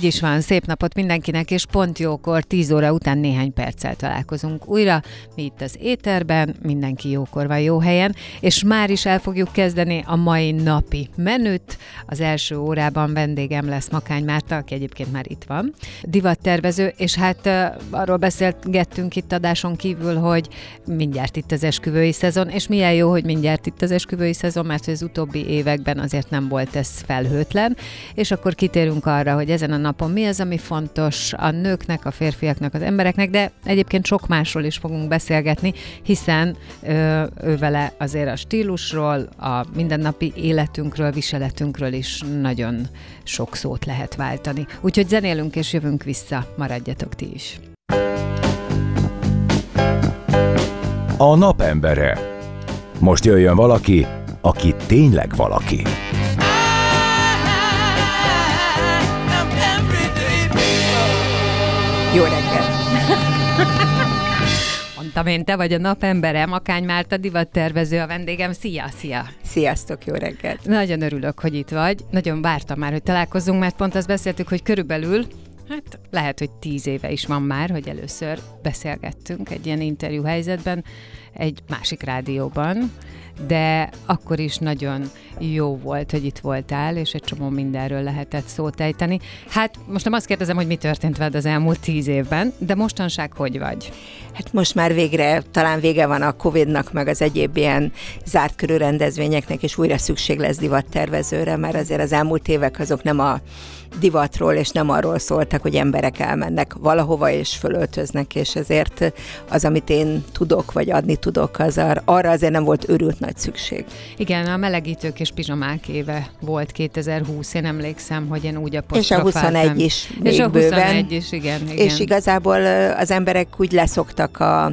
Így is van, szép napot mindenkinek, és pont jókor, 10 óra után néhány perccel találkozunk újra. Mi itt az éterben, mindenki jókor van jó helyen, és már is el fogjuk kezdeni a mai napi menüt. Az első órában vendégem lesz Makány Márta, aki egyébként már itt van, divattervező, és hát arról beszélgettünk itt adáson kívül, hogy mindjárt itt az esküvői szezon, és milyen jó, hogy mindjárt itt az esküvői szezon, mert az utóbbi években azért nem volt ez felhőtlen, és akkor kitérünk arra, hogy ezen a napon mi az, ami fontos a nőknek, a férfiaknak, az embereknek, de egyébként sok másról is fogunk beszélgetni, hiszen ö, ő vele azért a stílusról, a mindennapi életünkről, viseletünkről is nagyon sok szót lehet váltani. Úgyhogy zenélünk és jövünk vissza, maradjatok ti is. A napembere. Most jöjjön valaki, aki tényleg valaki. Jó reggel! Mondtam én, te vagy a napembere, Makány Márta divattervező a vendégem. Szia, szia! Sziasztok, jó reggelt! Nagyon örülök, hogy itt vagy. Nagyon vártam már, hogy találkozzunk, mert pont azt beszéltük, hogy körülbelül Hát lehet, hogy tíz éve is van már, hogy először beszélgettünk egy ilyen interjú helyzetben egy másik rádióban, de akkor is nagyon jó volt, hogy itt voltál, és egy csomó mindenről lehetett szót ejteni. Hát most nem azt kérdezem, hogy mi történt veled az elmúlt tíz évben, de mostanság hogy vagy? Hát most már végre, talán vége van a Covid-nak, meg az egyéb ilyen zárt körű rendezvényeknek, és újra szükség lesz divattervezőre, mert azért az elmúlt évek azok nem a divatról, és nem arról szóltak, hogy emberek elmennek valahova és fölöltöznek, és ezért az, amit én tudok, vagy adni tudok, az arra azért nem volt őrült nagy szükség. Igen, a melegítők és pizsamák éve volt 2020, én emlékszem, hogy én úgy És a 21 is És a 21 bőven. is, igen, igen. És igazából az emberek úgy leszoktak a,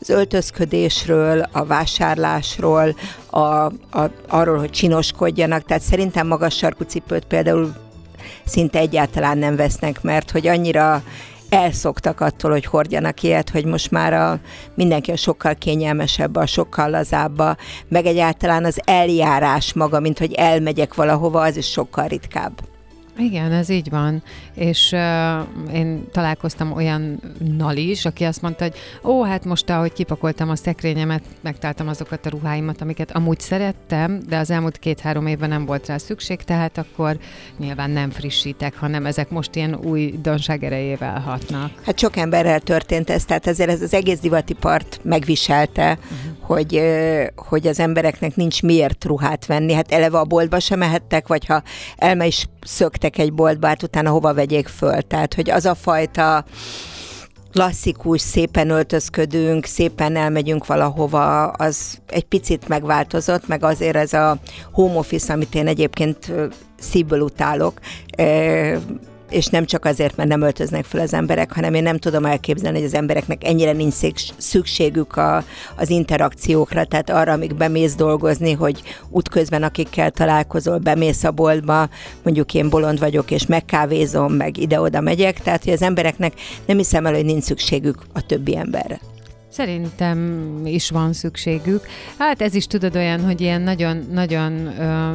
az öltözködésről, a vásárlásról, a, a, arról, hogy csinoskodjanak, tehát szerintem magas sarkú cipőt például szinte egyáltalán nem vesznek, mert hogy annyira elszoktak attól, hogy hordjanak ilyet, hogy most már a, mindenki a sokkal kényelmesebb, a sokkal lazább, meg egyáltalán az eljárás maga, mint hogy elmegyek valahova, az is sokkal ritkább. Igen, ez így van. És uh, én találkoztam olyannal is, aki azt mondta, hogy ó, hát most, ahogy kipakoltam a szekrényemet, megtaláltam azokat a ruháimat, amiket amúgy szerettem, de az elmúlt két-három évben nem volt rá szükség, tehát akkor nyilván nem frissítek, hanem ezek most ilyen új donság erejével hatnak. Hát sok emberrel történt ez, tehát ezért ez az egész part megviselte, uh-huh. hogy, hogy az embereknek nincs miért ruhát venni. Hát eleve a boltba sem mehettek, vagy ha elme is szökt mentek egy boltba, hát utána hova vegyék föl. Tehát, hogy az a fajta klasszikus, szépen öltözködünk, szépen elmegyünk valahova, az egy picit megváltozott, meg azért ez a home office, amit én egyébként szívből utálok, és nem csak azért, mert nem öltöznek fel az emberek, hanem én nem tudom elképzelni, hogy az embereknek ennyire nincs szükségük a, az interakciókra, tehát arra, amíg bemész dolgozni, hogy útközben akikkel találkozol, bemész a boltba, mondjuk én bolond vagyok, és megkávézom, meg ide-oda megyek, tehát hogy az embereknek nem hiszem el, hogy nincs szükségük a többi emberre. Szerintem is van szükségük. Hát ez is tudod olyan, hogy ilyen nagyon-nagyon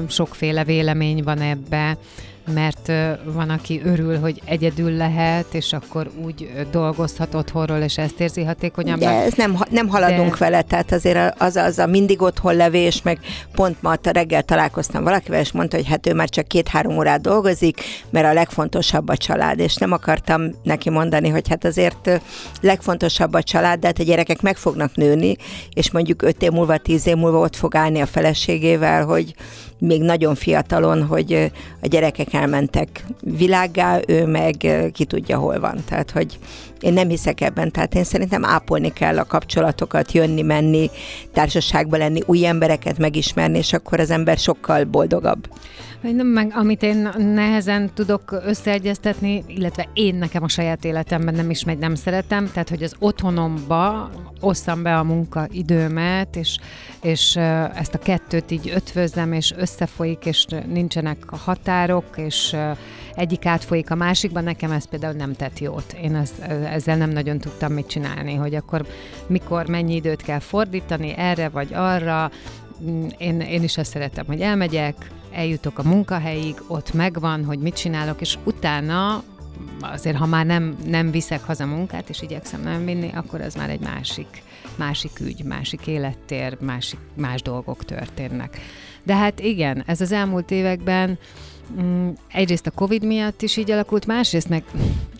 sokféle vélemény van ebbe mert van, aki örül, hogy egyedül lehet, és akkor úgy dolgozhat otthonról, és ezt érzi hatékonyabb. De ez nem, nem haladunk de... vele, tehát azért az, az a mindig otthon levés, meg pont ma a reggel találkoztam valakivel, és mondta, hogy hát ő már csak két-három órát dolgozik, mert a legfontosabb a család, és nem akartam neki mondani, hogy hát azért legfontosabb a család, de hát a gyerekek meg fognak nőni, és mondjuk öt év múlva, tíz év múlva ott fog állni a feleségével, hogy még nagyon fiatalon, hogy a gyerekek elmentek világgá, ő meg ki tudja, hol van. Tehát, hogy én nem hiszek ebben, tehát én szerintem ápolni kell a kapcsolatokat, jönni, menni, társaságba lenni, új embereket megismerni, és akkor az ember sokkal boldogabb. Meg amit én nehezen tudok összeegyeztetni, illetve én nekem a saját életemben nem is megy, nem szeretem, tehát hogy az otthonomba osszam be a munkaidőmet, és, és ezt a kettőt így ötvözem, és összefolyik, és nincsenek határok, és egyik átfolyik a másikban, nekem ez például nem tett jót. Én ez, ezzel nem nagyon tudtam mit csinálni, hogy akkor mikor mennyi időt kell fordítani erre vagy arra, én, én is ezt szeretem, hogy elmegyek, eljutok a munkahelyig, ott megvan, hogy mit csinálok, és utána azért, ha már nem, nem viszek haza munkát, és igyekszem nem vinni, akkor az már egy másik, másik ügy, másik élettér, másik, más dolgok történnek. De hát igen, ez az elmúlt években Mm, egyrészt a Covid miatt is így alakult, másrészt meg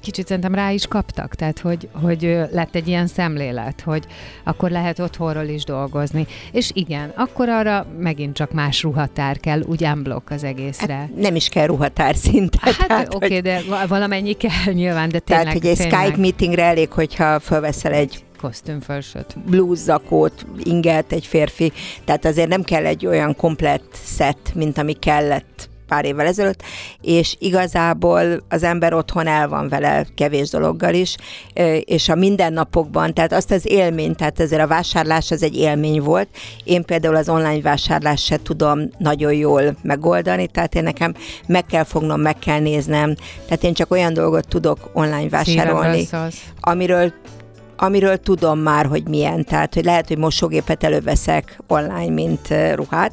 kicsit szerintem rá is kaptak, tehát hogy, hogy lett egy ilyen szemlélet, hogy akkor lehet otthonról is dolgozni. És igen, akkor arra megint csak más ruhatár kell, úgy unblock az egészre. Hát nem is kell ruhatár szinten. Hát oké, okay, de valamennyi kell nyilván, de tényleg. Tehát, hogy egy tényleg... Skype meetingre elég, hogyha felveszel egy kosztümfölsöt. Blúzzakót, inget egy férfi, tehát azért nem kell egy olyan komplett szett, mint ami kellett pár évvel ezelőtt, és igazából az ember otthon el van vele kevés dologgal is, és a mindennapokban, tehát azt az élmény, tehát ezért a vásárlás az egy élmény volt. Én például az online vásárlást se tudom nagyon jól megoldani, tehát én nekem meg kell fognom, meg kell néznem, tehát én csak olyan dolgot tudok online vásárolni, amiről amiről tudom már, hogy milyen, tehát hogy lehet, hogy mosógépet előveszek online, mint ruhát,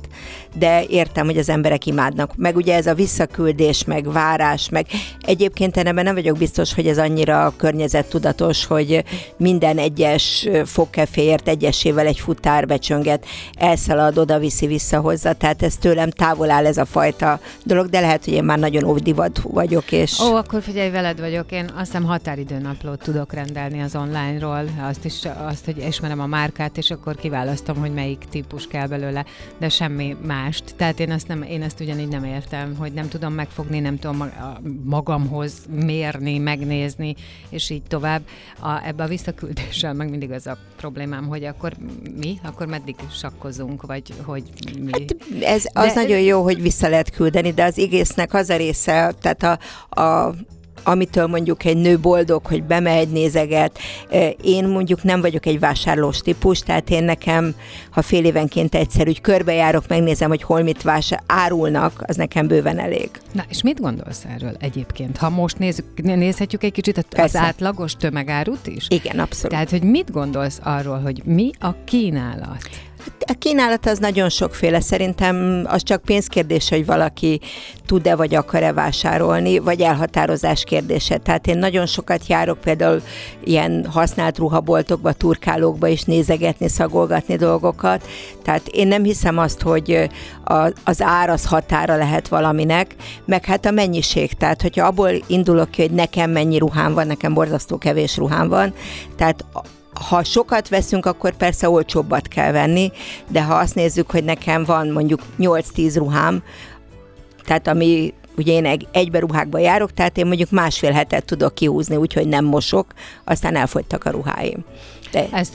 de értem, hogy az emberek imádnak. Meg ugye ez a visszaküldés, meg várás, meg egyébként én ebben nem vagyok biztos, hogy ez annyira környezettudatos, hogy minden egyes fogkeféért egyesével egy futár becsönget, elszalad, oda viszi vissza hozzá, tehát ez tőlem távol áll ez a fajta dolog, de lehet, hogy én már nagyon óvdivat vagyok, és... Ó, akkor figyelj, veled vagyok, én azt hiszem határidőnaplót tudok rendelni az online-ról, azt is, azt, hogy ismerem a márkát, és akkor kiválasztom, hogy melyik típus kell belőle, de semmi más mást. Tehát én ezt, nem, én ezt ugyanígy nem értem, hogy nem tudom megfogni, nem tudom magamhoz mérni, megnézni, és így tovább. A, ebbe a visszaküldéssel meg mindig az a problémám, hogy akkor mi? Akkor meddig sakkozunk, vagy hogy mi? Hát ez az de, nagyon jó, hogy vissza lehet küldeni, de az egésznek az a része, tehát a, a amitől mondjuk egy nő boldog, hogy bemegy, nézeget. Én mondjuk nem vagyok egy vásárlós típus, tehát én nekem, ha fél évenként egyszer úgy körbejárok, megnézem, hogy hol mit vásár, árulnak, az nekem bőven elég. Na, és mit gondolsz erről egyébként? Ha most nézzük, nézhetjük egy kicsit az Persze. átlagos tömegárut is? Igen, abszolút. Tehát, hogy mit gondolsz arról, hogy mi a kínálat? A kínálat az nagyon sokféle. Szerintem az csak pénzkérdése, hogy valaki tud-e vagy akar-e vásárolni, vagy elhatározás kérdése. Tehát én nagyon sokat járok például ilyen használt ruhaboltokba, turkálókba is nézegetni, szagolgatni dolgokat. Tehát én nem hiszem azt, hogy a, az ár az határa lehet valaminek, meg hát a mennyiség. Tehát, hogyha abból indulok ki, hogy nekem mennyi ruhám van, nekem borzasztó kevés ruhám van, tehát ha sokat veszünk, akkor persze olcsóbbat kell venni, de ha azt nézzük, hogy nekem van mondjuk 8-10 ruhám, tehát ami ugye én egybe ruhákba járok, tehát én mondjuk másfél hetet tudok kihúzni, úgyhogy nem mosok, aztán elfogytak a ruháim. De... Ez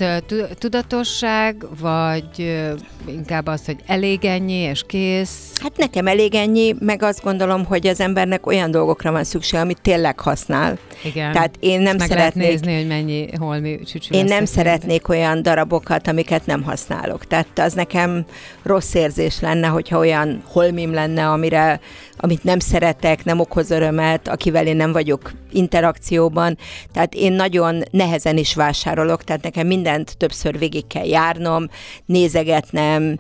tudatosság, vagy inkább az, hogy elég ennyi, és kész? Hát nekem elég ennyi, meg azt gondolom, hogy az embernek olyan dolgokra van szükség, amit tényleg használ. Igen. Tehát én nem meg szeretnék... Lehet nézni, hogy mennyi holmi csücsű Én nem szeretnék de. olyan darabokat, amiket nem használok. Tehát az nekem rossz érzés lenne, hogyha olyan holmim lenne, amire, amit nem szeretek, nem okoz örömet, akivel én nem vagyok interakcióban. Tehát én nagyon nehezen is vásárolok, tehát nekem mindent többször végig kell járnom, nézegetnem,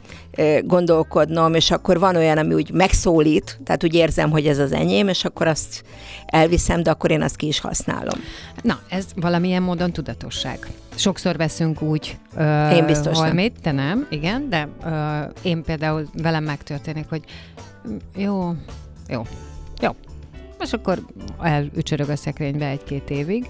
gondolkodnom, és akkor van olyan, ami úgy megszólít, tehát úgy érzem, hogy ez az enyém, és akkor azt elviszem, de akkor én azt ki is használom. Na, ez valamilyen módon tudatosság. Sokszor veszünk úgy uh, én biztos holmit, nem. te nem, igen, de uh, én például velem megtörténik, hogy jó, jó, jó, és akkor elücsörög a szekrénybe egy-két évig,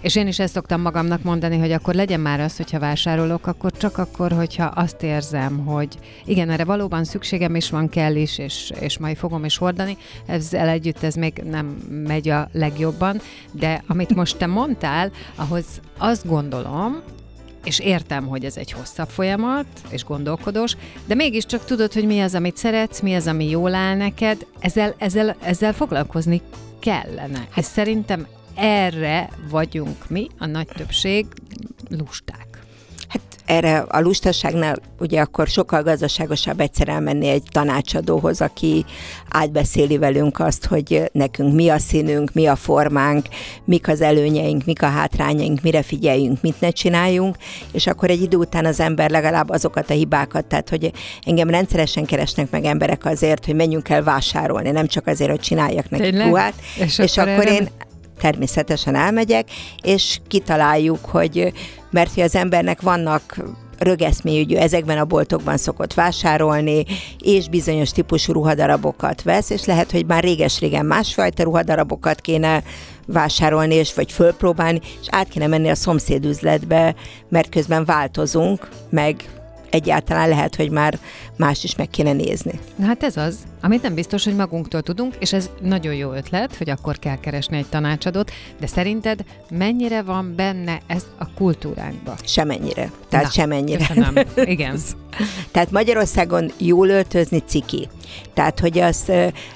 És én is ezt szoktam magamnak mondani, hogy akkor legyen már az, hogyha vásárolok, akkor csak akkor, hogyha azt érzem, hogy igen, erre valóban szükségem is van, kell is, és, és majd fogom is hordani. Ezzel együtt ez még nem megy a legjobban, de amit most te mondtál, ahhoz azt gondolom, és értem, hogy ez egy hosszabb folyamat, és gondolkodós, de mégiscsak tudod, hogy mi az, amit szeretsz, mi az, ami jól áll neked, ezzel, ezzel, ezzel foglalkozni kellene. Hát szerintem erre vagyunk mi, a nagy többség, lusták. Hát erre a lustaságnál ugye akkor sokkal gazdaságosabb egyszer elmenni egy tanácsadóhoz, aki átbeszéli velünk azt, hogy nekünk mi a színünk, mi a formánk, mik az előnyeink, mik a hátrányaink, mire figyeljünk, mit ne csináljunk, és akkor egy idő után az ember legalább azokat a hibákat, tehát hogy engem rendszeresen keresnek meg emberek azért, hogy menjünk el vásárolni, nem csak azért, hogy csináljak nekik Tényleg? ruhát, És és, akkor akkor én természetesen elmegyek, és kitaláljuk, hogy mert hogy az embernek vannak rögeszméügyű, ezekben a boltokban szokott vásárolni, és bizonyos típusú ruhadarabokat vesz, és lehet, hogy már réges-régen másfajta ruhadarabokat kéne vásárolni, és vagy fölpróbálni, és át kéne menni a szomszédüzletbe, mert közben változunk, meg egyáltalán lehet, hogy már más is meg kéne nézni. Na hát ez az, amit nem biztos, hogy magunktól tudunk, és ez nagyon jó ötlet, hogy akkor kell keresni egy tanácsadót, de szerinted mennyire van benne ez a kultúránkba? Semennyire. Tehát Na, semennyire. Köszönöm. Igen. Tehát Magyarországon jól öltözni ciki. Tehát, hogy az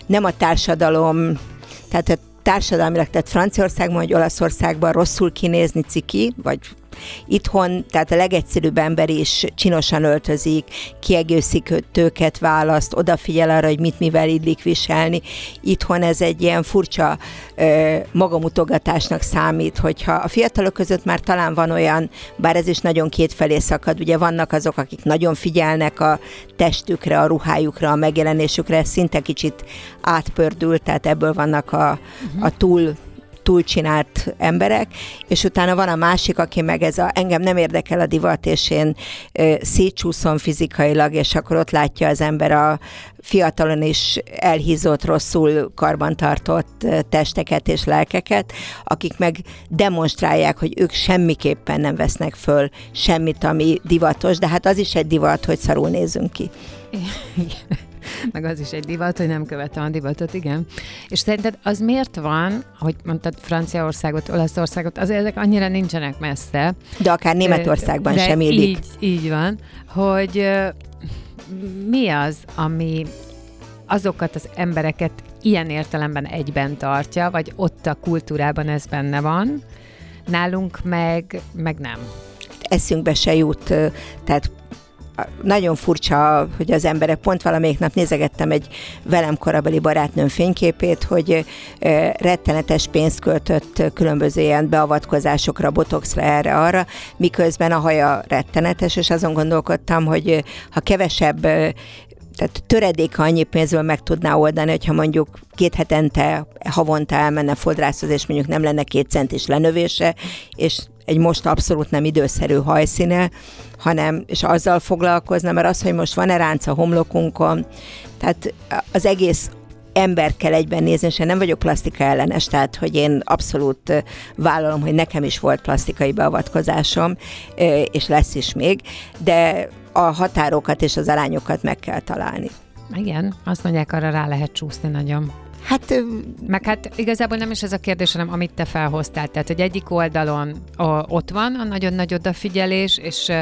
nem a társadalom, tehát a társadalmilag, tehát Franciaországban vagy Olaszországban rosszul kinézni ciki, vagy itthon, tehát a legegyszerűbb ember is csinosan öltözik, kiegészítőket választ, odafigyel arra, hogy mit mivel illik viselni. Itthon ez egy ilyen furcsa ö, magamutogatásnak számít, hogyha a fiatalok között már talán van olyan, bár ez is nagyon kétfelé szakad, ugye vannak azok, akik nagyon figyelnek a testükre, a ruhájukra, a megjelenésükre, szinte kicsit átpördült, tehát ebből vannak a, a túl túlcsinált emberek, és utána van a másik, aki meg ez a, engem nem érdekel a divat, és én ö, szétcsúszom fizikailag, és akkor ott látja az ember a fiatalon is elhízott, rosszul karbantartott testeket és lelkeket, akik meg demonstrálják, hogy ők semmiképpen nem vesznek föl semmit, ami divatos, de hát az is egy divat, hogy szarul nézünk ki. Meg az is egy divat, hogy nem követem a divatot, igen. És szerinted az miért van, hogy mondtad Franciaországot, Olaszországot, azért ezek annyira nincsenek messze. De akár Németországban de sem illik. Így, így van, hogy mi az, ami azokat az embereket ilyen értelemben egyben tartja, vagy ott a kultúrában ez benne van, nálunk meg, meg nem. eszünkbe se jut, tehát nagyon furcsa, hogy az emberek, pont valamelyik nap nézegettem egy velem korabeli barátnőm fényképét, hogy rettenetes pénzt költött különböző ilyen beavatkozásokra, botoxra, erre, arra, miközben a haja rettenetes, és azon gondolkodtam, hogy ha kevesebb tehát töredéke annyi pénzből meg tudná oldani, hogyha mondjuk két hetente, havonta elmenne fodrászhoz, és mondjuk nem lenne két centis lenövése, és egy most abszolút nem időszerű hajszíne, hanem, és azzal foglalkozna, mert az, hogy most van-e ránc a homlokunkon, tehát az egész ember kell egyben nézni, és én nem vagyok plastika ellenes, tehát hogy én abszolút vállalom, hogy nekem is volt plastikai beavatkozásom, és lesz is még, de a határokat és az arányokat meg kell találni. Igen, azt mondják, arra rá lehet csúszni nagyon. Hát Meg hát igazából nem is ez a kérdés, hanem amit te felhoztál. Tehát, hogy egyik oldalon o, ott van a nagyon nagy odafigyelés, és ö,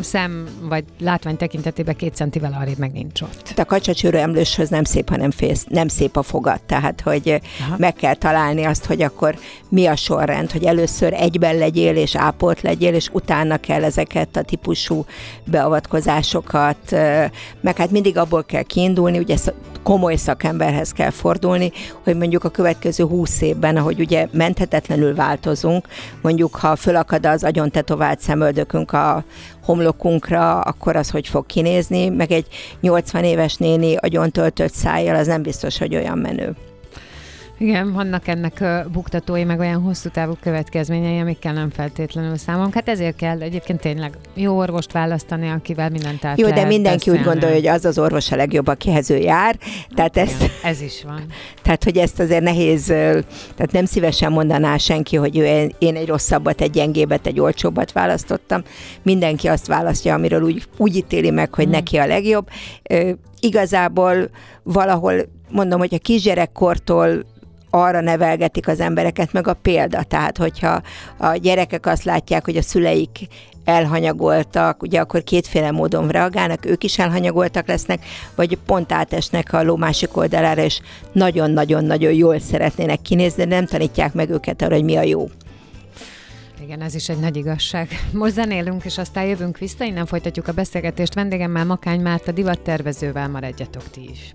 szem vagy látvány tekintetében két centivel arrébb meg nincs ott. Hát a kacsacsőrő emlőshöz nem szép, hanem fész, nem szép a fogat, tehát hogy Aha. Meg kell találni azt, hogy akkor mi a sorrend, hogy először egyben legyél és ápolt legyél, és utána kell ezeket a típusú beavatkozásokat, meg hát mindig abból kell kiindulni, ugye komoly szakemberhez kell fordulni, hogy mondjuk a következő húsz évben, ahogy ugye menthetetlenül változunk, mondjuk ha fölakad az agyon tetovált szemöldökünk a homlokunkra, akkor az hogy fog kinézni, meg egy 80 éves néni agyon töltött szájjal, az nem biztos, hogy olyan menő. Igen, vannak ennek buktatói, meg olyan hosszú távú következményei, amikkel nem feltétlenül számolunk. Hát ezért kell egyébként tényleg jó orvost választani, akivel mindent át Jó, de mindenki úgy gondolja, hogy az az orvos a legjobb, akihez ő jár. Tehát Igen, ezt, ez is van. Tehát, hogy ezt azért nehéz, tehát nem szívesen mondaná senki, hogy ő, én egy rosszabbat, egy gyengébet, egy olcsóbbat választottam. Mindenki azt választja, amiről úgy, úgy ítéli meg, hogy Mm. neki a legjobb. Igazából valahol, mondom, hogy a kisgyerekkortól arra nevelgetik az embereket, meg a példa. Tehát, hogyha a gyerekek azt látják, hogy a szüleik elhanyagoltak, ugye akkor kétféle módon reagálnak, ők is elhanyagoltak lesznek, vagy pont átesnek a ló másik oldalára, és nagyon-nagyon-nagyon jól szeretnének kinézni, de nem tanítják meg őket arra, hogy mi a jó. Igen, ez is egy nagy igazság. Most zenélünk, és aztán jövünk vissza, innen folytatjuk a beszélgetést. Vendégemmel Makány Márta divattervezővel maradjatok ti is.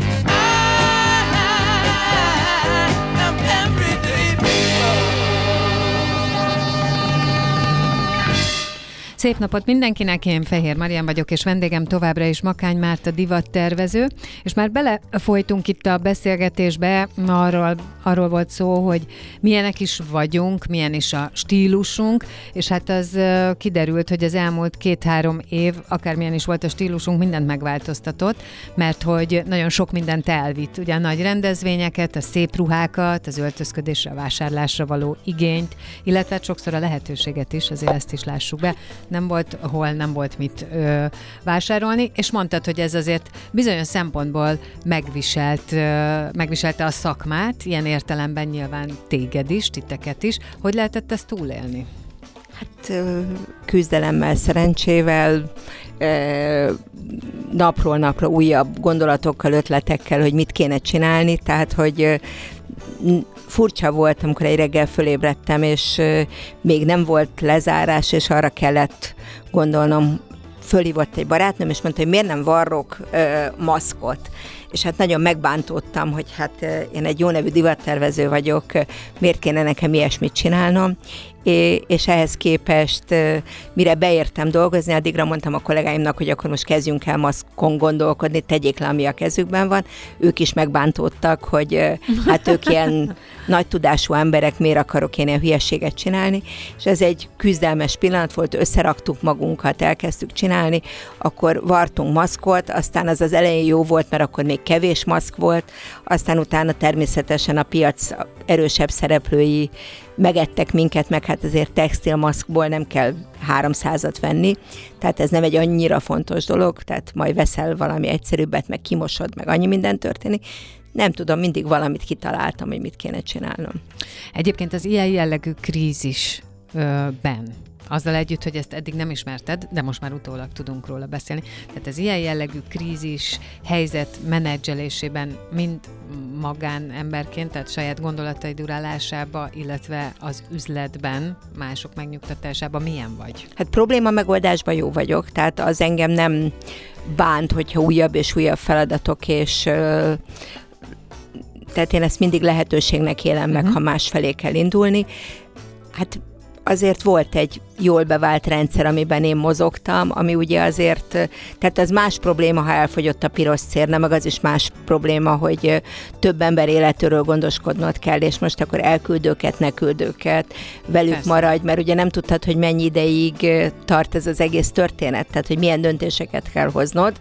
Szép napot mindenkinek, én Fehér Marian vagyok, és vendégem továbbra is Makány Márta divattervező, és már belefolytunk itt a beszélgetésbe, arról, arról volt szó, hogy milyenek is vagyunk, milyen is a stílusunk, és hát az kiderült, hogy az elmúlt két-három év, akármilyen is volt a stílusunk, mindent megváltoztatott, mert hogy nagyon sok mindent elvitt, ugye a nagy rendezvényeket, a szép ruhákat, az öltözködésre, a vásárlásra való igényt, illetve hát sokszor a lehetőséget is, azért ezt is lássuk be, nem volt hol, nem volt mit ö, vásárolni, és mondtad, hogy ez azért bizonyos szempontból megviselt, ö, megviselte a szakmát, ilyen értelemben nyilván téged is, titeket is. Hogy lehetett ezt túlélni? Hát küzdelemmel, szerencsével, napról napra újabb gondolatokkal, ötletekkel, hogy mit kéne csinálni, tehát hogy furcsa volt, amikor egy reggel fölébredtem, és még nem volt lezárás, és arra kellett gondolnom, fölhívott egy barátnőm, és mondta, hogy miért nem varrok ö, maszkot. És hát nagyon megbántódtam, hogy hát én egy jó nevű divattervező vagyok, miért kéne nekem ilyesmit csinálnom. És ehhez képest, mire beértem dolgozni, addigra mondtam a kollégáimnak, hogy akkor most kezdjünk el maszkon gondolkodni, tegyék le, ami a kezükben van. Ők is megbántódtak, hogy hát ők ilyen nagy tudású emberek, miért akarok én ilyen hülyeséget csinálni. És ez egy küzdelmes pillanat volt, összeraktuk magunkat, elkezdtük csinálni, akkor vartunk maszkot, aztán az az elején jó volt, mert akkor még kevés maszk volt, aztán utána természetesen a piac erősebb szereplői megettek minket, meg hát azért textilmaszkból nem kell 300-at venni, tehát ez nem egy annyira fontos dolog, tehát majd veszel valami egyszerűbbet, meg kimosod, meg annyi minden történik. Nem tudom, mindig valamit kitaláltam, hogy mit kéne csinálnom. Egyébként az ilyen jellegű krízisben, azzal együtt, hogy ezt eddig nem ismerted, de most már utólag tudunk róla beszélni. Tehát az ilyen jellegű krízis helyzet menedzselésében mind magánemberként, tehát saját gondolatai durálásába, illetve az üzletben, mások megnyugtatásában milyen vagy? Hát probléma megoldásban jó vagyok, tehát az engem nem bánt, hogyha újabb és újabb feladatok, és tehát én ezt mindig lehetőségnek élem meg, Mhm. ha másfelé kell indulni. Hát azért volt egy jól bevált rendszer, amiben én mozogtam, ami ugye azért, tehát az más probléma, ha elfogyott a piros cérna, meg az is más probléma, hogy több ember életéről gondoskodnod kell, és most akkor elküldőket, ne küldőket, velük Persze. maradj, mert ugye nem tudtad, hogy mennyi ideig tart ez az egész történet, tehát hogy milyen döntéseket kell hoznod,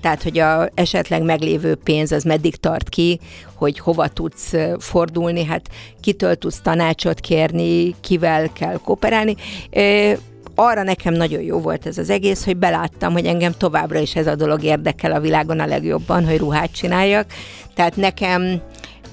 tehát hogy a esetleg meglévő pénz az meddig tart ki, hogy hova tudsz fordulni, hát kitől tudsz tanácsot kérni, kivel kell kooperálni. Arra nekem nagyon jó volt ez az egész, hogy beláttam, hogy engem továbbra is ez a dolog érdekel a világon a legjobban, hogy ruhát csináljak. Tehát nekem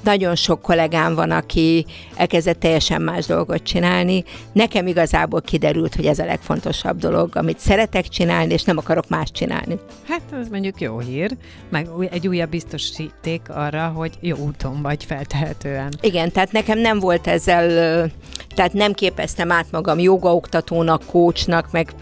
nagyon sok kollégám van, aki elkezdett teljesen más dolgot csinálni. Nekem igazából kiderült, hogy ez a legfontosabb dolog, amit szeretek csinálni, és nem akarok más csinálni. Hát ez mondjuk jó hír, meg egy újabb biztosíték arra, hogy jó úton vagy feltehetően. Igen, tehát nekem nem volt ezzel tehát nem képeztem át magam jogaoktatónak, kócsnak, meg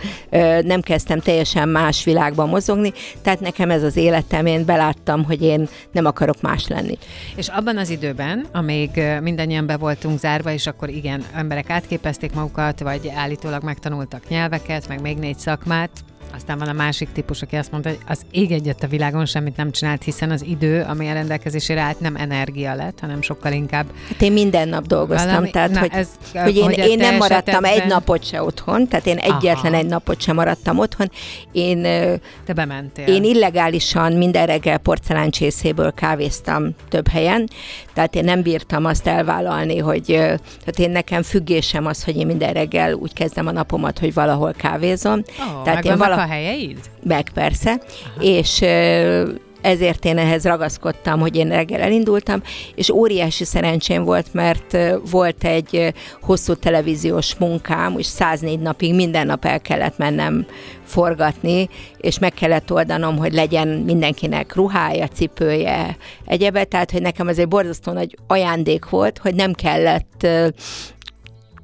nem kezdtem teljesen más világban mozogni, tehát nekem ez az életem, én beláttam, hogy én nem akarok más lenni. És abban az időben, amíg mindannyian be voltunk zárva, és akkor igen, emberek átképezték magukat, vagy állítólag megtanultak nyelveket, meg még négy szakmát, aztán van a másik típus, aki azt mondta, hogy az ég egyet a világon semmit nem csinált, hiszen az idő, ami a rendelkezésére állt, nem energia lett, hanem sokkal inkább. Hát én minden nap dolgoztam, valami, tehát na, hogy, ez, hogy én, hogy én nem maradtam esetben... egy napot se otthon, tehát én egyetlen Aha. egy napot sem maradtam otthon. Én, Te bementél. Én illegálisan minden reggel porceláncsészéből kávéztam több helyen, tehát én nem bírtam azt elvállalni, hogy tehát én nekem függésem az, hogy én minden reggel úgy kezdem a napomat, hogy valahol kávézom. Oh, tehát én vala... a helyeid? Meg persze, Aha. és ezért én ehhez ragaszkodtam, hogy én reggel elindultam, és óriási szerencsém volt, mert volt egy hosszú televíziós munkám, és 104 napig minden nap el kellett mennem forgatni, és meg kellett oldanom, hogy legyen mindenkinek ruhája, cipője, egyebe, tehát hogy nekem ez egy borzasztó nagy ajándék volt, hogy nem kellett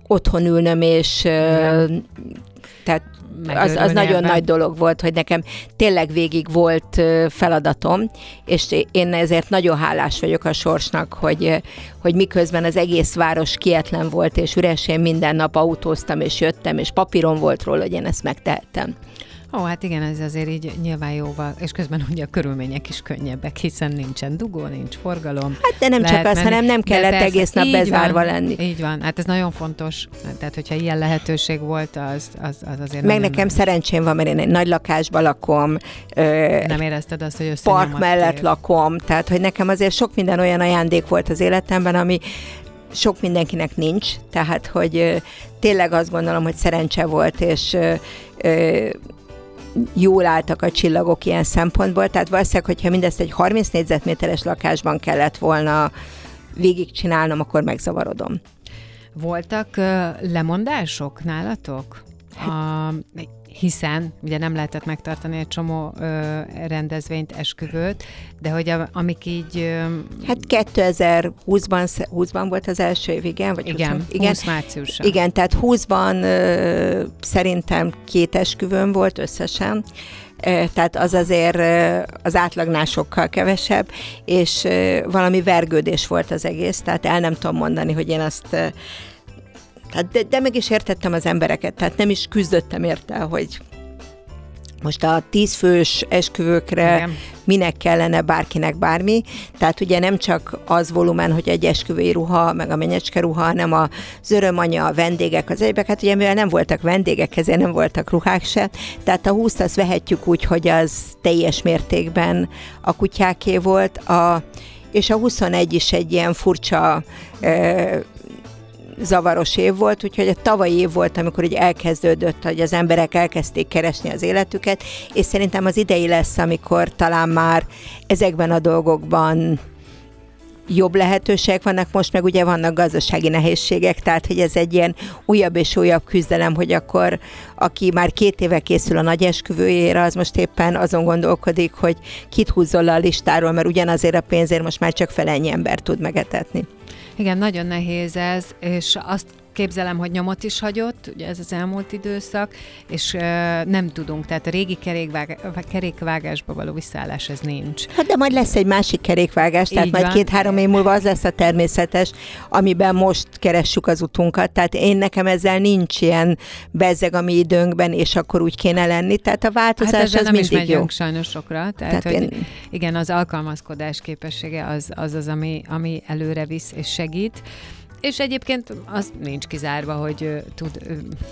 otthon ülnöm, és tehát az, az nagyon nagy dolog volt, hogy nekem tényleg végig volt feladatom, és én ezért nagyon hálás vagyok a sorsnak, hogy, hogy miközben az egész város kietlen volt, és üres én minden nap autóztam, és jöttem, és papíron volt róla, hogy én ezt megtehettem. Ó, hát igen, ez azért így nyilván jóval, és közben ugye a körülmények is könnyebbek, hiszen nincsen dugó, nincs forgalom. Hát de nem csak az, menni, hanem nem kellett persze, egész nap bezárva van, lenni. Így van, hát ez nagyon fontos. Tehát, hogyha ilyen lehetőség volt, az, az, az azért Meg nekem nem. szerencsém van, mert én egy nagy lakásban lakom. Ö, nem érezted azt, hogy Park mellett ér. lakom, tehát, hogy nekem azért sok minden olyan ajándék volt az életemben, ami sok mindenkinek nincs, tehát, hogy tényleg azt gondolom, hogy szerencse volt, és jól álltak a csillagok ilyen szempontból, tehát valószínűleg, hogyha mindezt egy 30 négyzetméteres lakásban kellett volna végigcsinálnom, akkor megzavarodom. Voltak uh, lemondások nálatok? Hát, a, hiszen ugye nem lehetett megtartani egy csomó ö, rendezvényt, esküvőt, de hogy a, amik így... Ö, hát 2020-ban 20-ban volt az első év, igen? Vagy igen, 20, igen, 20 márciusban. Igen, tehát 20-ban ö, szerintem két esküvőn volt összesen, tehát az azért az átlagnál sokkal kevesebb, és valami vergődés volt az egész, tehát el nem tudom mondani, hogy én azt tehát de, de meg is értettem az embereket, tehát nem is küzdöttem érte, hogy most a tízfős esküvőkre Igen. minek kellene bárkinek bármi. Tehát ugye nem csak az volumen, hogy egy esküvői ruha, meg a menyecske ruha, hanem a örömanya, a vendégek, az egyebek. Hát ugye mivel nem voltak vendégek, ezért nem voltak ruhák se. Tehát a 20 azt vehetjük úgy, hogy az teljes mértékben a kutyáké volt. A, és a 21 is egy ilyen furcsa zavaros év volt, úgyhogy a tavalyi év volt, amikor így elkezdődött, hogy az emberek elkezdték keresni az életüket, és szerintem az idei lesz, amikor talán már ezekben a dolgokban jobb lehetőségek vannak, most meg ugye vannak gazdasági nehézségek, tehát hogy ez egy ilyen újabb és újabb küzdelem, hogy akkor aki már két éve készül a nagy esküvőjére, az most éppen azon gondolkodik, hogy kit húzzon le a listáról, mert ugyanazért a pénzért most már csak fel ennyi ember tud megetetni. Igen, nagyon nehéz ez, és azt képzelem, hogy nyomot is hagyott, ugye ez az elmúlt időszak, és uh, nem tudunk, tehát a régi kerékvág, kerékvágásba való visszaállás ez nincs. Hát de majd lesz egy másik kerékvágás, tehát Így majd két-három év múlva az lesz a természetes, amiben most keressük az utunkat, tehát én nekem ezzel nincs ilyen bezeg a mi időnkben, és akkor úgy kéne lenni, tehát a változás hát az nem mindig is jó. sajnos sokra, tehát, tehát hogy én... igen, az alkalmazkodás képessége az az, az ami, ami előre visz és segít. És egyébként az nincs kizárva, hogy tud,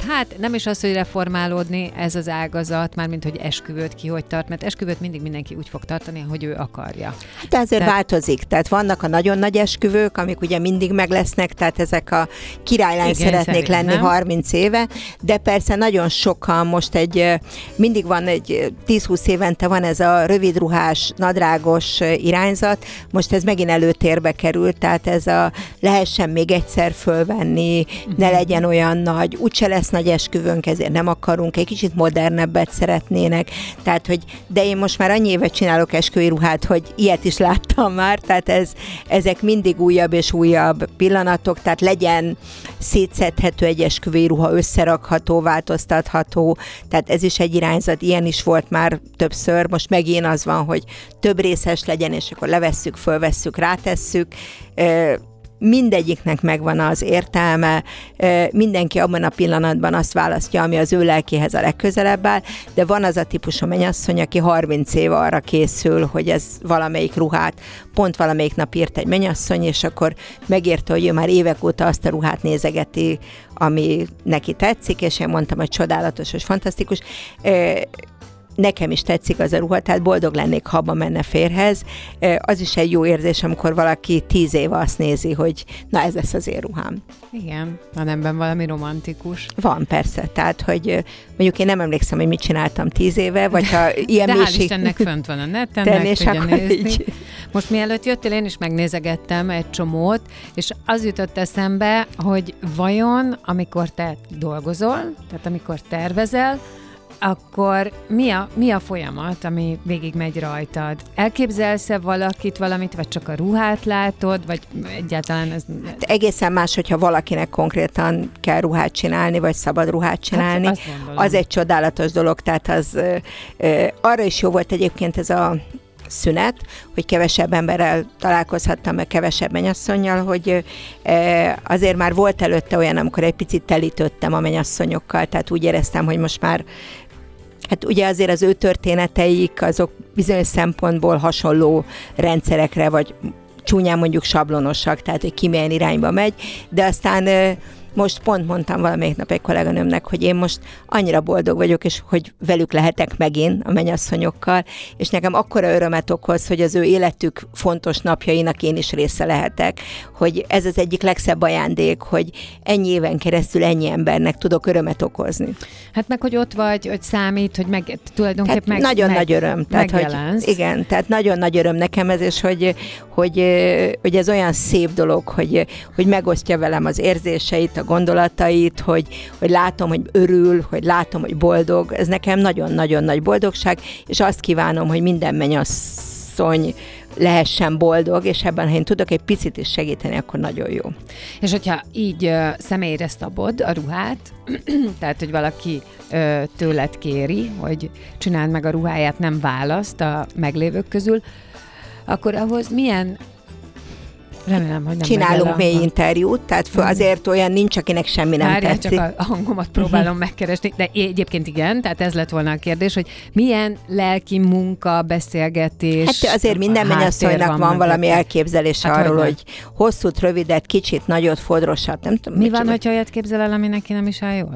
hát nem is az, hogy reformálódni ez az ágazat, mármint hogy esküvőt ki hogy tart, mert esküvőt mindig mindenki úgy fog tartani, hogy ő akarja. Hát azért tehát... változik, tehát vannak a nagyon nagy esküvők, amik ugye mindig meg lesznek, tehát ezek a királylány Igen, szeretnék szerint, lenni nem? 30 éve, de persze nagyon sokan most egy, mindig van egy 10-20 évente van ez a rövidruhás, nadrágos irányzat, most ez megint előtérbe került, tehát ez a lehessen még egyszer fölvenni, ne legyen olyan nagy, úgyse lesz nagy esküvőnk, ezért nem akarunk, egy kicsit modernebbet szeretnének, tehát, hogy de én most már annyi évet csinálok esküvői ruhát, hogy ilyet is láttam már, tehát ez, ezek mindig újabb és újabb pillanatok, tehát legyen szétszedhető egy esküvői ruha, összerakható, változtatható, tehát ez is egy irányzat, ilyen is volt már többször, most megint az van, hogy több részes legyen, és akkor levesszük, fölvesszük, rátesszük, mindegyiknek megvan az értelme, mindenki abban a pillanatban azt választja, ami az ő lelkéhez a legközelebb áll, de van az a típusú mennyasszony, aki 30 év arra készül, hogy ez valamelyik ruhát, pont valamelyik nap írt egy mennyasszony, és akkor megérte, hogy ő már évek óta azt a ruhát nézegeti, ami neki tetszik, és én mondtam, hogy csodálatos és fantasztikus nekem is tetszik az a ruha, tehát boldog lennék, ha abba menne férhez. Az is egy jó érzés, amikor valaki tíz éve azt nézi, hogy na ez lesz az én ruhám. Igen, van ebben valami romantikus. Van, persze. Tehát, hogy mondjuk én nem emlékszem, hogy mit csináltam tíz éve, vagy ha ilyen De mélység... hál' Istennek fönt van a neten, meg és tudja akkor nézni. így. Most mielőtt jöttél, én is megnézegettem egy csomót, és az jutott eszembe, hogy vajon, amikor te dolgozol, tehát amikor tervezel, akkor mi a, mi a folyamat, ami végig megy rajtad? Elképzelsz-e valakit, valamit, vagy csak a ruhát látod, vagy egyáltalán ez... Egészen más, hogyha valakinek konkrétan kell ruhát csinálni, vagy szabad ruhát csinálni. azt gondolom. az egy csodálatos dolog, tehát az ö, arra is jó volt egyébként ez a szünet, hogy kevesebb emberrel találkozhattam, meg kevesebb mennyasszonynal, hogy azért már volt előtte olyan, amikor egy picit telítöttem a mennyasszonyokkal, tehát úgy éreztem, hogy most már Hát ugye azért az ő történeteik azok bizonyos szempontból hasonló rendszerekre, vagy csúnyán mondjuk sablonosak, tehát hogy ki milyen irányba megy, de aztán most pont mondtam valamelyik nap egy kolléganőmnek, hogy én most annyira boldog vagyok, és hogy velük lehetek megint a mennyasszonyokkal, és nekem akkora örömet okoz, hogy az ő életük fontos napjainak én is része lehetek, hogy ez az egyik legszebb ajándék, hogy ennyi éven keresztül ennyi embernek tudok örömet okozni. Hát meg, hogy ott vagy, hogy számít, hogy meg tulajdonképpen meg, nagyon meg, nagy öröm. Tehát, hogy, igen, tehát nagyon nagy öröm nekem ez, és hogy, hogy, hogy ez olyan szép dolog, hogy, hogy megosztja velem az érzéseit, a gondolatait, hogy, hogy látom, hogy örül, hogy látom, hogy boldog. Ez nekem nagyon-nagyon nagy boldogság, és azt kívánom, hogy minden mennyasszony lehessen boldog, és ebben, ha én tudok egy picit is segíteni, akkor nagyon jó. És hogyha így ö, személyre szabod a ruhát, tehát, hogy valaki ö, tőled kéri, hogy csináld meg a ruháját, nem választ a meglévők közül, akkor ahhoz milyen Remélem, hogy nem Csinálunk mély a- interjút, tehát föl, azért olyan nincs, akinek semmi nem Várjál, tetszik. csak a hangomat próbálom megkeresni, de egyébként igen, tehát ez lett volna a kérdés, hogy milyen lelki munka, beszélgetés. Hát azért minden mennyasszonynak van, mögötte. valami elképzelése Hát arról, hogyne. hogy hosszút, rövidet, kicsit, nagyot, fodrosat, nem tudom. Mi van, hogyha olyat képzel el, ami neki nem is áll jól?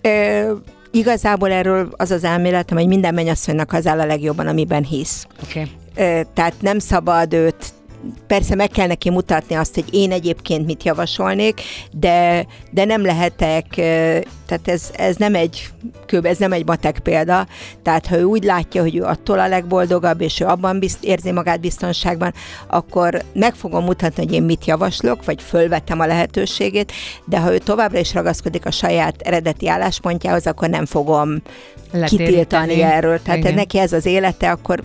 Ö, igazából erről az az elméletem, hogy minden mennyasszonynak az áll a legjobban, amiben hisz. Okay. Ö, tehát nem szabad őt persze meg kell neki mutatni azt, hogy én egyébként mit javasolnék, de, de nem lehetek, tehát ez, ez nem egy kőbe, ez nem egy matek példa, tehát ha ő úgy látja, hogy ő attól a legboldogabb, és ő abban bizt, érzi magát biztonságban, akkor meg fogom mutatni, hogy én mit javaslok, vagy fölvettem a lehetőségét, de ha ő továbbra is ragaszkodik a saját eredeti álláspontjához, akkor nem fogom kitiltani erről. Tehát Igen. neki ez az élete, akkor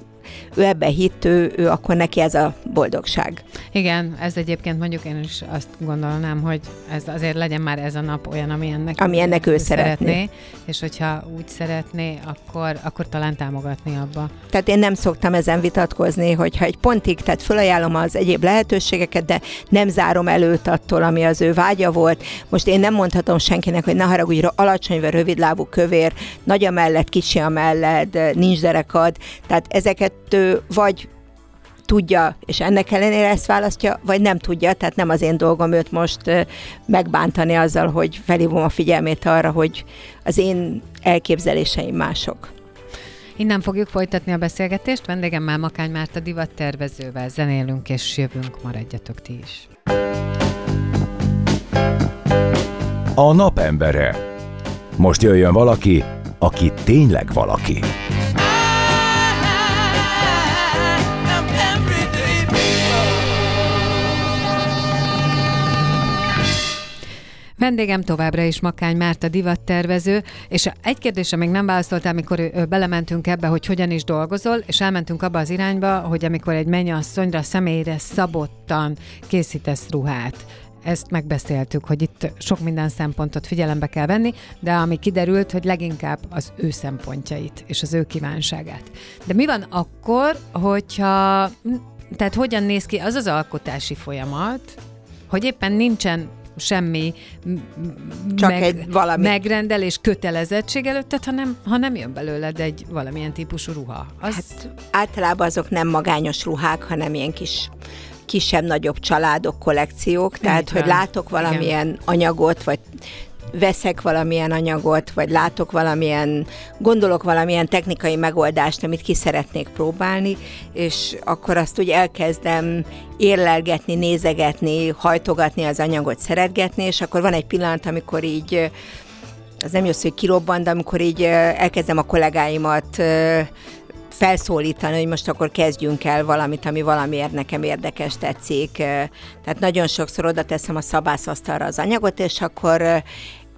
ő ebbe hitt, ő, ő akkor neki ez a boldogság. Igen, ez egyébként mondjuk én is azt gondolnám, hogy ez azért legyen már ez a nap olyan, ami ennek, Ami ennek ő szeretné. és hogyha úgy szeretné, akkor, akkor talán támogatni abba. Tehát én nem szoktam ezen vitatkozni, hogyha egy pontig, tehát fölajánlom az egyéb lehetőségeket, de nem zárom előtt attól, ami az ő vágya volt. Most én nem mondhatom senkinek, hogy ne haragudj, alacsony vagy rövidlábú kövér, nagy a mellett, kicsi a mellett, nincs derekad. Tehát ezeket ő vagy tudja, és ennek ellenére ezt választja, vagy nem tudja, tehát nem az én dolgom őt most megbántani azzal, hogy felhívom a figyelmét arra, hogy az én elképzeléseim mások. Innen fogjuk folytatni a beszélgetést. Vendégemmel Makány Márta divattervezővel zenélünk és jövünk. Maradjatok ti is. A napembere. Most jöjjön valaki, aki tényleg valaki. Vendégem továbbra is Makány Márta divattervező, és egy kérdésre még nem válaszoltál, amikor belementünk ebbe, hogy hogyan is dolgozol, és elmentünk abba az irányba, hogy amikor egy mennyasszonyra személyre szabottan készítesz ruhát, ezt megbeszéltük, hogy itt sok minden szempontot figyelembe kell venni, de ami kiderült, hogy leginkább az ő szempontjait és az ő kívánságát. De mi van akkor, hogyha, tehát hogyan néz ki az az alkotási folyamat, hogy éppen nincsen semmi Csak egy valami. megrendelés kötelezettség előtted, hanem, hanem jön belőled egy valamilyen típusú ruha. Az... Hát általában azok nem magányos ruhák, hanem ilyen kis kisebb-nagyobb családok, kollekciók, tehát van. hogy látok valamilyen Igen. anyagot, vagy veszek valamilyen anyagot, vagy látok valamilyen, gondolok valamilyen technikai megoldást, amit ki szeretnék próbálni, és akkor azt úgy elkezdem érlelgetni, nézegetni, hajtogatni az anyagot, szeretgetni, és akkor van egy pillanat, amikor így az nem jössz, hogy kirobban, de amikor így elkezdem a kollégáimat felszólítani, hogy most akkor kezdjünk el valamit, ami valamiért nekem érdekes, tetszik. Tehát nagyon sokszor oda teszem a szabászasztalra az anyagot, és akkor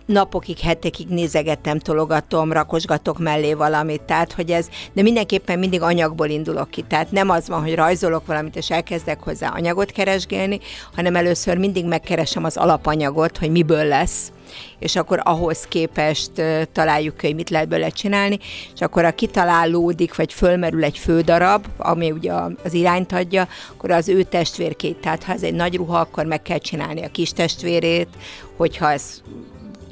napokig, hetekig nézegettem, tologatom, rakosgatok mellé valamit, tehát hogy ez, de mindenképpen mindig anyagból indulok ki, tehát nem az van, hogy rajzolok valamit, és elkezdek hozzá anyagot keresgélni, hanem először mindig megkeresem az alapanyagot, hogy miből lesz, és akkor ahhoz képest találjuk ki, hogy mit lehet belőle csinálni, és akkor a kitalálódik, vagy fölmerül egy fődarab, ami ugye az irányt adja, akkor az ő testvérkét, tehát ha ez egy nagy ruha, akkor meg kell csinálni a kis testvérét, hogyha ez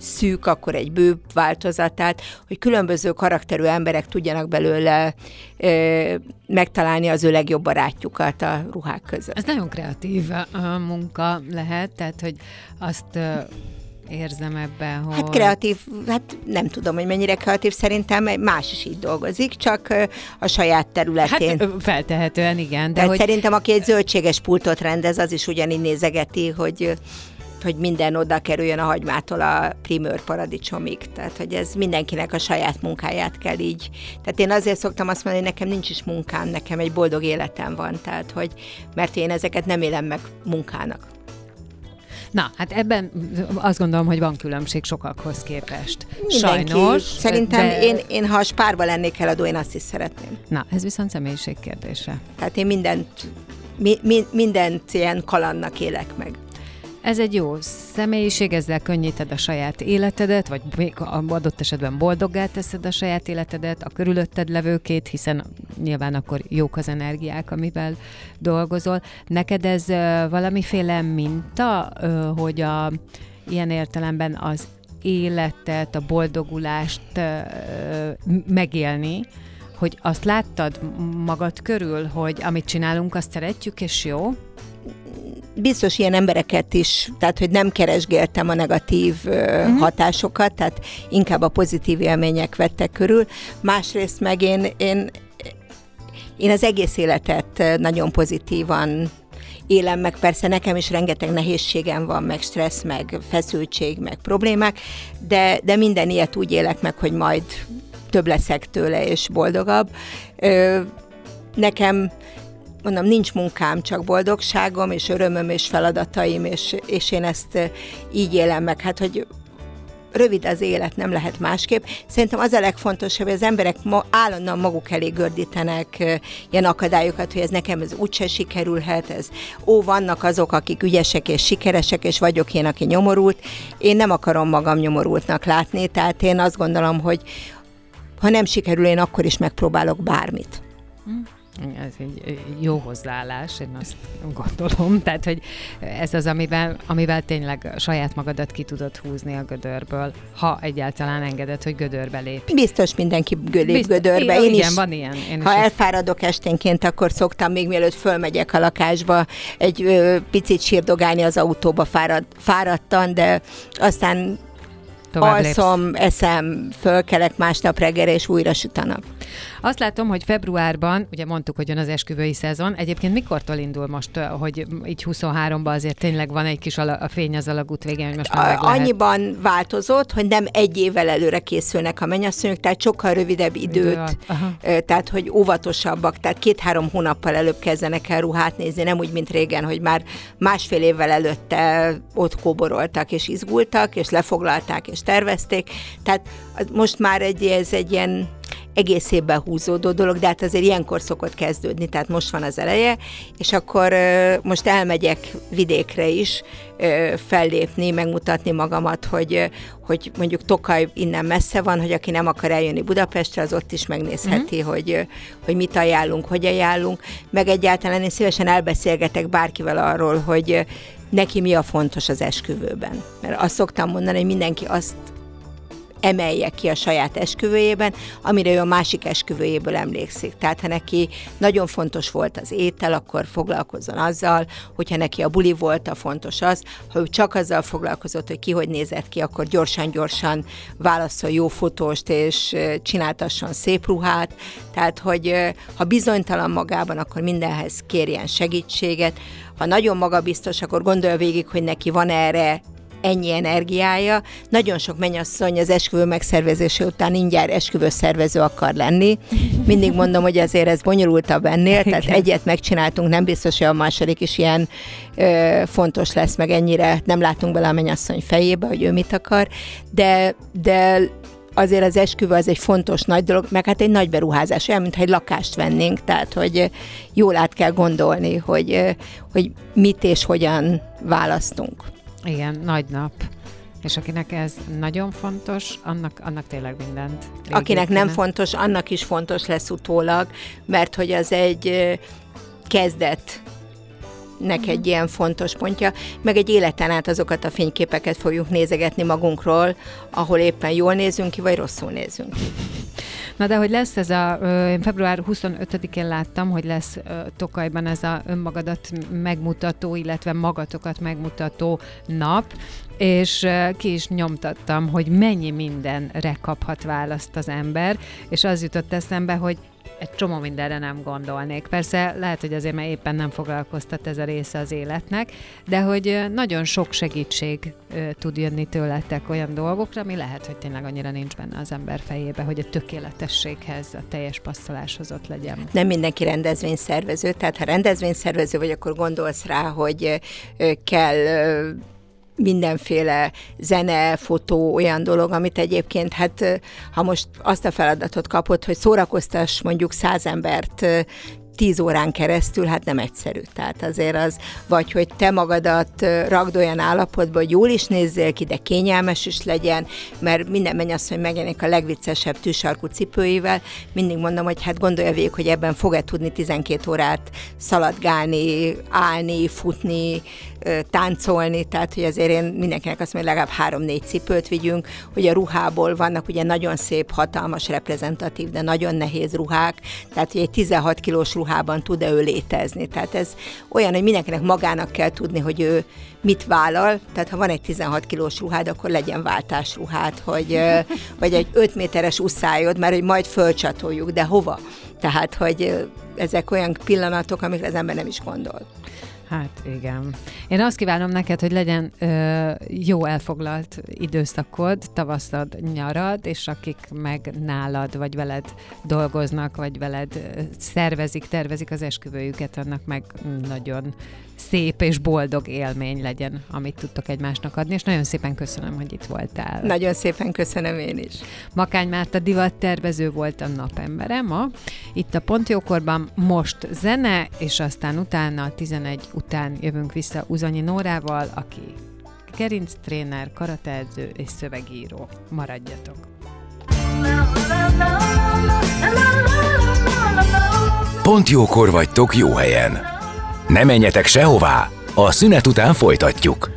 szűk, akkor egy bő változatát, hogy különböző karakterű emberek tudjanak belőle ö, megtalálni az ő legjobb barátjukat a ruhák között. Ez nagyon kreatív munka lehet, tehát hogy azt ö, érzem ebben, hogy... Hát kreatív, hát nem tudom, hogy mennyire kreatív, szerintem más is így dolgozik, csak a saját területén. Hát feltehetően igen, de hogy... hogy... szerintem, aki egy zöldséges pultot rendez, az is ugyanígy nézegeti, hogy hogy minden oda kerüljön a hagymától a primőr paradicsomig. Tehát, hogy ez mindenkinek a saját munkáját kell így. Tehát én azért szoktam azt mondani, hogy nekem nincs is munkám, nekem egy boldog életem van. Tehát, hogy, mert én ezeket nem élem meg munkának. Na, hát ebben azt gondolom, hogy van különbség sokakhoz képest. Mindenki, Sajnos. Szerintem de... én, én, ha a spárba lennék eladó, én azt is szeretném. Na, ez viszont személyiség kérdése. Tehát én mindent, mi, mi, mindent ilyen kalannak élek meg. Ez egy jó személyiség, ezzel könnyíted a saját életedet, vagy még adott esetben boldoggá teszed a saját életedet, a körülötted levőkét, hiszen nyilván akkor jók az energiák, amivel dolgozol. Neked ez valamiféle minta, hogy a, ilyen értelemben az életet, a boldogulást megélni, hogy azt láttad magad körül, hogy amit csinálunk, azt szeretjük, és jó? Biztos ilyen embereket is, tehát hogy nem keresgéltem a negatív uh-huh. hatásokat, tehát inkább a pozitív élmények vettek körül. Másrészt meg én, én, én az egész életet nagyon pozitívan élem meg, persze nekem is rengeteg nehézségem van, meg stressz, meg feszültség, meg problémák, de, de minden ilyet úgy élek meg, hogy majd több leszek tőle, és boldogabb. Ö, nekem mondom, nincs munkám, csak boldogságom, és örömöm, és feladataim, és, és én ezt eh, így élem meg. Hát, hogy rövid az élet, nem lehet másképp. Szerintem az a legfontosabb, hogy az emberek ma állandóan maguk elé gördítenek eh, ilyen akadályokat, hogy ez nekem ez úgyse sikerülhet, ez ó, vannak azok, akik ügyesek és sikeresek, és vagyok én, aki nyomorult. Én nem akarom magam nyomorultnak látni, tehát én azt gondolom, hogy ha nem sikerül, én akkor is megpróbálok bármit. Ez egy jó hozzáállás, én azt gondolom. Tehát, hogy ez az, amivel, amivel tényleg saját magadat ki tudod húzni a gödörből, ha egyáltalán engeded, hogy gödörbe lépj. Biztos mindenki lép Biztos- gödörbe. Én igen, is, van ilyen. Én ha is elfáradok esténként, akkor szoktam még mielőtt fölmegyek a lakásba egy ö, picit sírdogálni az autóba fárad, fáradtan, de aztán tovább lépsz. alszom, eszem, fölkelek másnap reggelre, és újra süt a nap. Azt látom, hogy februárban, ugye mondtuk, hogy jön az esküvői szezon, egyébként mikortól indul most, hogy így 23-ban azért tényleg van egy kis ala, a fény az alagút végén, hogy most már meg lehet. Annyiban változott, hogy nem egy évvel előre készülnek a mennyasszonyok, tehát sokkal rövidebb időt, Idő tehát hogy óvatosabbak, tehát két-három hónappal előbb kezdenek el ruhát nézni, nem úgy, mint régen, hogy már másfél évvel előtte ott kóboroltak és izgultak, és lefoglalták és tervezték. Tehát most már egy, ez egy ilyen egész évben húzódó dolog, de hát azért ilyenkor szokott kezdődni, tehát most van az eleje, és akkor most elmegyek vidékre is fellépni, megmutatni magamat, hogy, hogy mondjuk Tokaj innen messze van, hogy aki nem akar eljönni Budapestre, az ott is megnézheti, mm-hmm. hogy, hogy mit ajánlunk, hogy ajánlunk, meg egyáltalán én szívesen elbeszélgetek bárkivel arról, hogy neki mi a fontos az esküvőben. Mert azt szoktam mondani, hogy mindenki azt emelje ki a saját esküvőjében, amire ő a másik esküvőjéből emlékszik. Tehát ha neki nagyon fontos volt az étel, akkor foglalkozzon azzal, hogyha neki a buli volt, a fontos az, ha ő csak azzal foglalkozott, hogy ki hogy nézett ki, akkor gyorsan-gyorsan válaszol jó fotóst, és csináltasson szép ruhát. Tehát, hogy ha bizonytalan magában, akkor mindenhez kérjen segítséget. Ha nagyon magabiztos, akkor gondolja végig, hogy neki van erre ennyi energiája. Nagyon sok mennyasszony az esküvő megszervezése után mindjárt esküvő szervező akar lenni. Mindig mondom, hogy azért ez bonyolultabb ennél, tehát egyet megcsináltunk, nem biztos, hogy a második is ilyen ö, fontos lesz, meg ennyire nem látunk bele a mennyasszony fejébe, hogy ő mit akar, de, de azért az esküvő az egy fontos nagy dolog, meg hát egy nagy beruházás, olyan, mintha egy lakást vennénk, tehát hogy jól át kell gondolni, hogy, hogy mit és hogyan választunk. Igen, nagy nap. És akinek ez nagyon fontos, annak, annak tényleg mindent. Akinek nem fontos, annak is fontos lesz utólag, mert hogy az egy kezdet nek egy ilyen fontos pontja, meg egy életen át azokat a fényképeket fogjuk nézegetni magunkról, ahol éppen jól nézünk ki, vagy rosszul nézünk ki. Na de hogy lesz ez a, én február 25-én láttam, hogy lesz Tokajban ez a önmagadat megmutató, illetve magatokat megmutató nap, és ki is nyomtattam, hogy mennyi mindenre kaphat választ az ember, és az jutott eszembe, hogy egy csomó mindenre nem gondolnék. Persze lehet, hogy azért mert éppen nem foglalkoztat ez a része az életnek, de hogy nagyon sok segítség tud jönni tőletek olyan dolgokra, ami lehet, hogy tényleg annyira nincs benne az ember fejébe, hogy a tökéletességhez, a teljes passzoláshoz ott legyen. Nem mindenki rendezvényszervező, tehát ha rendezvényszervező vagy, akkor gondolsz rá, hogy kell mindenféle zene, fotó, olyan dolog, amit egyébként, hát ha most azt a feladatot kapod, hogy szórakoztass mondjuk száz embert tíz órán keresztül, hát nem egyszerű. Tehát azért az, vagy hogy te magadat ragd olyan állapotba, hogy jól is nézzél ki, de kényelmes is legyen, mert minden mennyasszony megjelenik a legviccesebb tűsarkú cipőivel. Mindig mondom, hogy hát gondolja végig, hogy ebben fog-e tudni 12 órát szaladgálni, állni, futni, táncolni, tehát hogy azért én mindenkinek azt mondom, hogy legalább három-négy cipőt vigyünk, hogy a ruhából vannak ugye nagyon szép, hatalmas, reprezentatív, de nagyon nehéz ruhák, tehát hogy egy 16 kilós ruhában tud-e ő létezni. Tehát ez olyan, hogy mindenkinek magának kell tudni, hogy ő mit vállal, tehát ha van egy 16 kilós ruhád, akkor legyen váltásruhát, hogy, vagy egy 5 méteres uszályod, mert hogy majd fölcsatoljuk, de hova? Tehát, hogy ezek olyan pillanatok, amikre az ember nem is gondol. Hát igen. Én azt kívánom neked, hogy legyen ö, jó elfoglalt időszakod, tavaszad, nyarad, és akik meg nálad, vagy veled dolgoznak, vagy veled szervezik, tervezik az esküvőjüket, annak meg nagyon szép és boldog élmény legyen, amit tudtok egymásnak adni, és nagyon szépen köszönöm, hogy itt voltál. Nagyon szépen köszönöm én is. Makány Márta divat tervező volt a napembere ma. Itt a Pontjókorban most zene, és aztán utána 11 után jövünk vissza Uzanyi Nórával, aki gerinc tréner, karateedző és szövegíró. Maradjatok! Pont jókor vagytok jó helyen. Ne menjetek sehová! A szünet után folytatjuk.